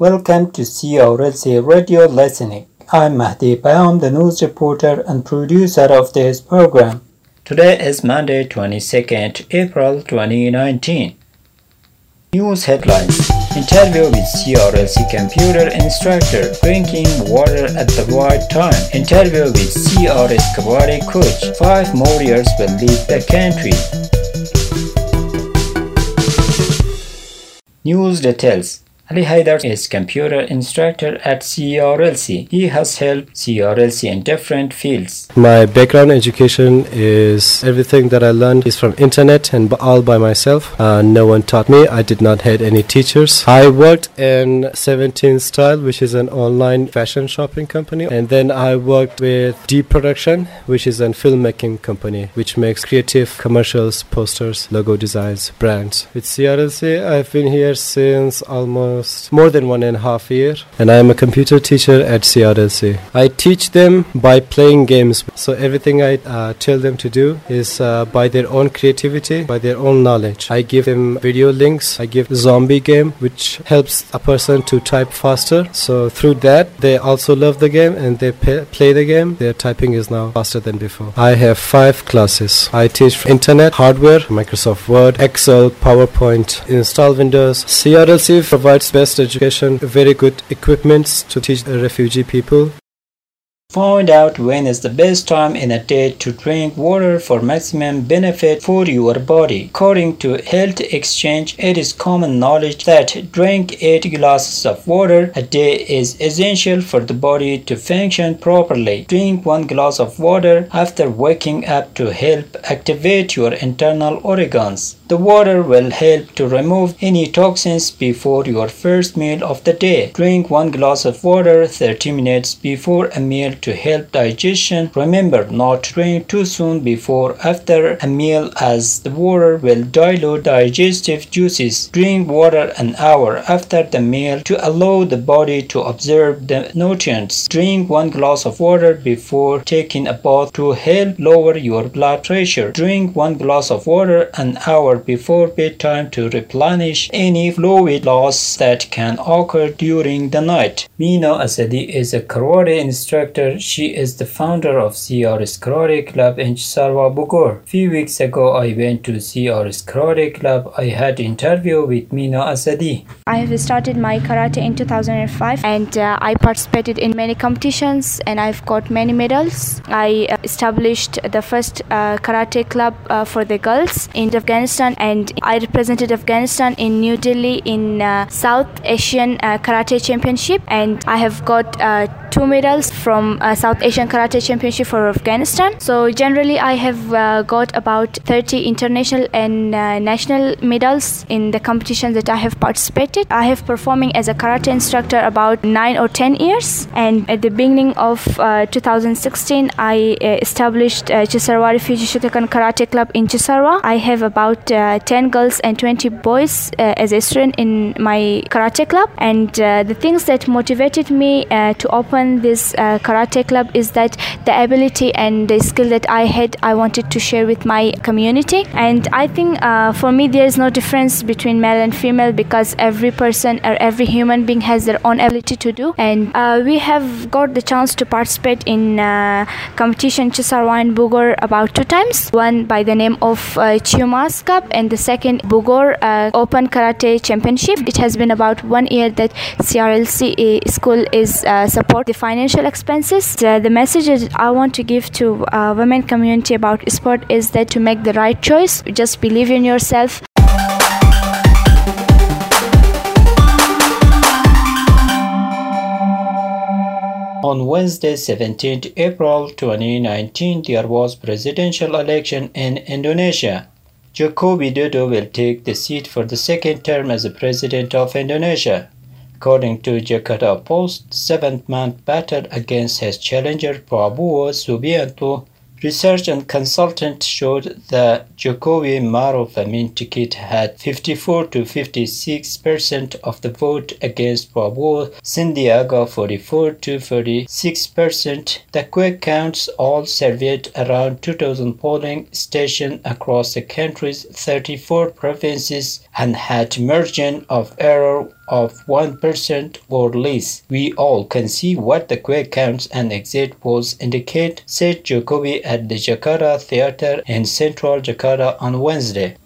Welcome to CRLC Radio Listening. I'm Mahdi Bayam, the news reporter and producer of this program. Today is Monday, 22nd April 2019. News headlines Interview with CRLC computer instructor drinking water at the right time. Interview with CRS Karate coach. Five more years will leave the country. News details Ali Haidar is computer instructor at CRLC. He has helped CRLC in different fields. My background education is everything that I learned is from internet and all by myself. Uh, no one taught me. I did not had any teachers. I worked in 17 Style, which is an online fashion shopping company, and then I worked with Deep Production, which is a filmmaking company which makes creative commercials, posters, logo designs, brands. With CRLC, I've been here since almost almost more than one and a half year, and I am a computer teacher at CRLC. I teach them by playing games, so everything I uh, tell them to do is uh, by their own creativity, by their own knowledge. I give them video links. I give zombie game, which helps a person to type faster. So through that, they also love the game and they play the game. Their typing is now faster than before. I have five classes. I teach internet, hardware, Microsoft Word, Excel, PowerPoint, install Windows. CRLC provides best education, very good equipments to teach the refugee people. Find out when is the best time in a day to drink water for maximum benefit for your body. According to Health Exchange, it is common knowledge that drink 8 glasses of water a day is essential for the body to function properly. Drink 1 glass of water after waking up to help activate your internal organs. The water will help to remove any toxins before your first meal of the day. Drink 1 glass of water 30 minutes before a meal to help digestion. Remember not to drink too soon before after a meal as the water will dilute digestive juices. Drink water an hour after the meal to allow the body to absorb the nutrients. Drink 1 glass of water before taking a bath to help lower your blood pressure. Drink 1 glass of water an hour before bedtime to replenish any fluid loss that can occur during the night. Mina Asadi is a karate instructor. She is the founder of CRS Karate Club in Sarwa Bogor. Few weeks ago, I went to CRS Karate Club. I had interview with Mina Asadi. I have started my karate in 2005 and uh, I participated in many competitions and I've got many medals. I uh, established the first uh, karate club uh, for the girls in Afghanistan and I represented Afghanistan in New Delhi in uh, South Asian uh, Karate Championship and I have got two medals from uh, South Asian Karate Championship for Afghanistan. So generally I have uh, got about 30 international and uh, national medals in the competitions that I have participated. I have performing as a karate instructor about 9 or 10 years and at the beginning of 2016 I established uh, Cisarua Refugee Shotokan Karate Club in Cisarua. I have about uh, 10 girls and 20 boys uh, as a student in my karate club and uh, the things that motivated me uh, to open this uh, karate club is that the ability and the skill that I had I wanted to share with my community. And I think uh, for me there is no difference between male and female because every person or every human being has their own ability to do. And we have got the chance to participate in competition Cisarua and Bogor about two times. One by the name of uh, Chiumas Cup and the second Bogor uh, Open Karate Championship. It has been about one year that CRLC school is uh, support the financial expenses. The, the message I want to give to uh, women community about sport is that to make the right choice, just believe in yourself. On Wednesday, 17 April 2019, there was presidential election in Indonesia. Joko Widodo will take the seat for the second term as the president of Indonesia. According to Jakarta Post, seventh man battle against his challenger Prabowo Subianto Research and consultant showed that Jokowi Maruf Amin ticket had 54 to 56 percent of the vote against Prabowo Sandiaga 44 to 46 percent. The quick counts all surveyed around 2,000 polling stations across the country's 34 provinces and had margin of error of 1% or less. We all can see what the quick counts and exit polls indicate, said Jokowi at the Jakarta Theater in central Jakarta on Wednesday.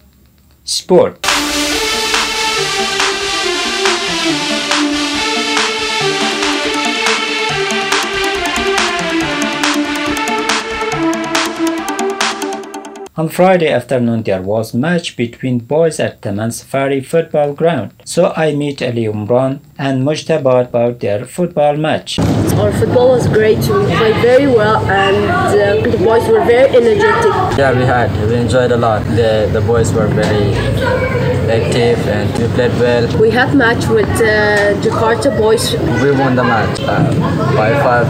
Sport On Friday afternoon there was match between boys at Taman Safari football ground. So I meet Ali Umran and Mujtaba about their football match. Our football was great. We played very well and uh, the boys were very energetic. Yeah, we had. We enjoyed a lot. The, the boys were very active and we played well. We had match with uh, Jakarta boys. We won the match uh, by 5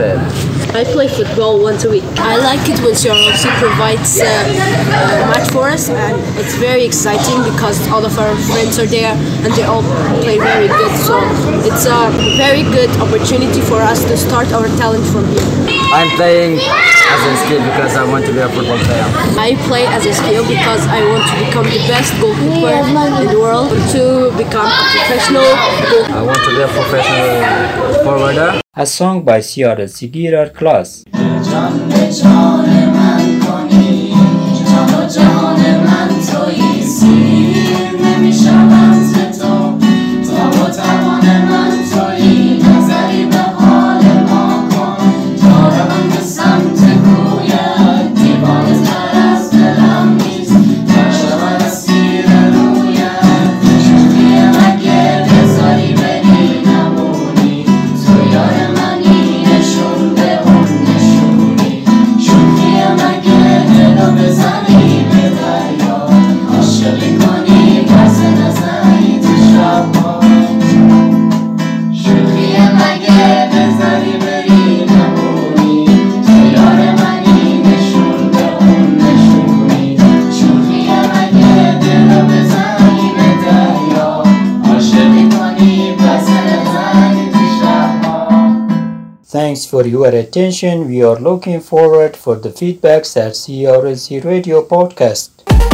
I play football once a week. I like it when CRLC provides uh, a match for us, and it's very exciting because all of our friends are there and they all play very good. So it's a very good opportunity for us to start our talent from here. I'm playing as a skill because I want to be a football player. I play as a skill because I want to become the best goalkeeper in the world, to become a professional goalkeeper. I want to be a professional forwarder. A song by Ciara Sigirar Class. Thanks for your attention. We are looking forward for the feedbacks at CRLC Radio Podcast.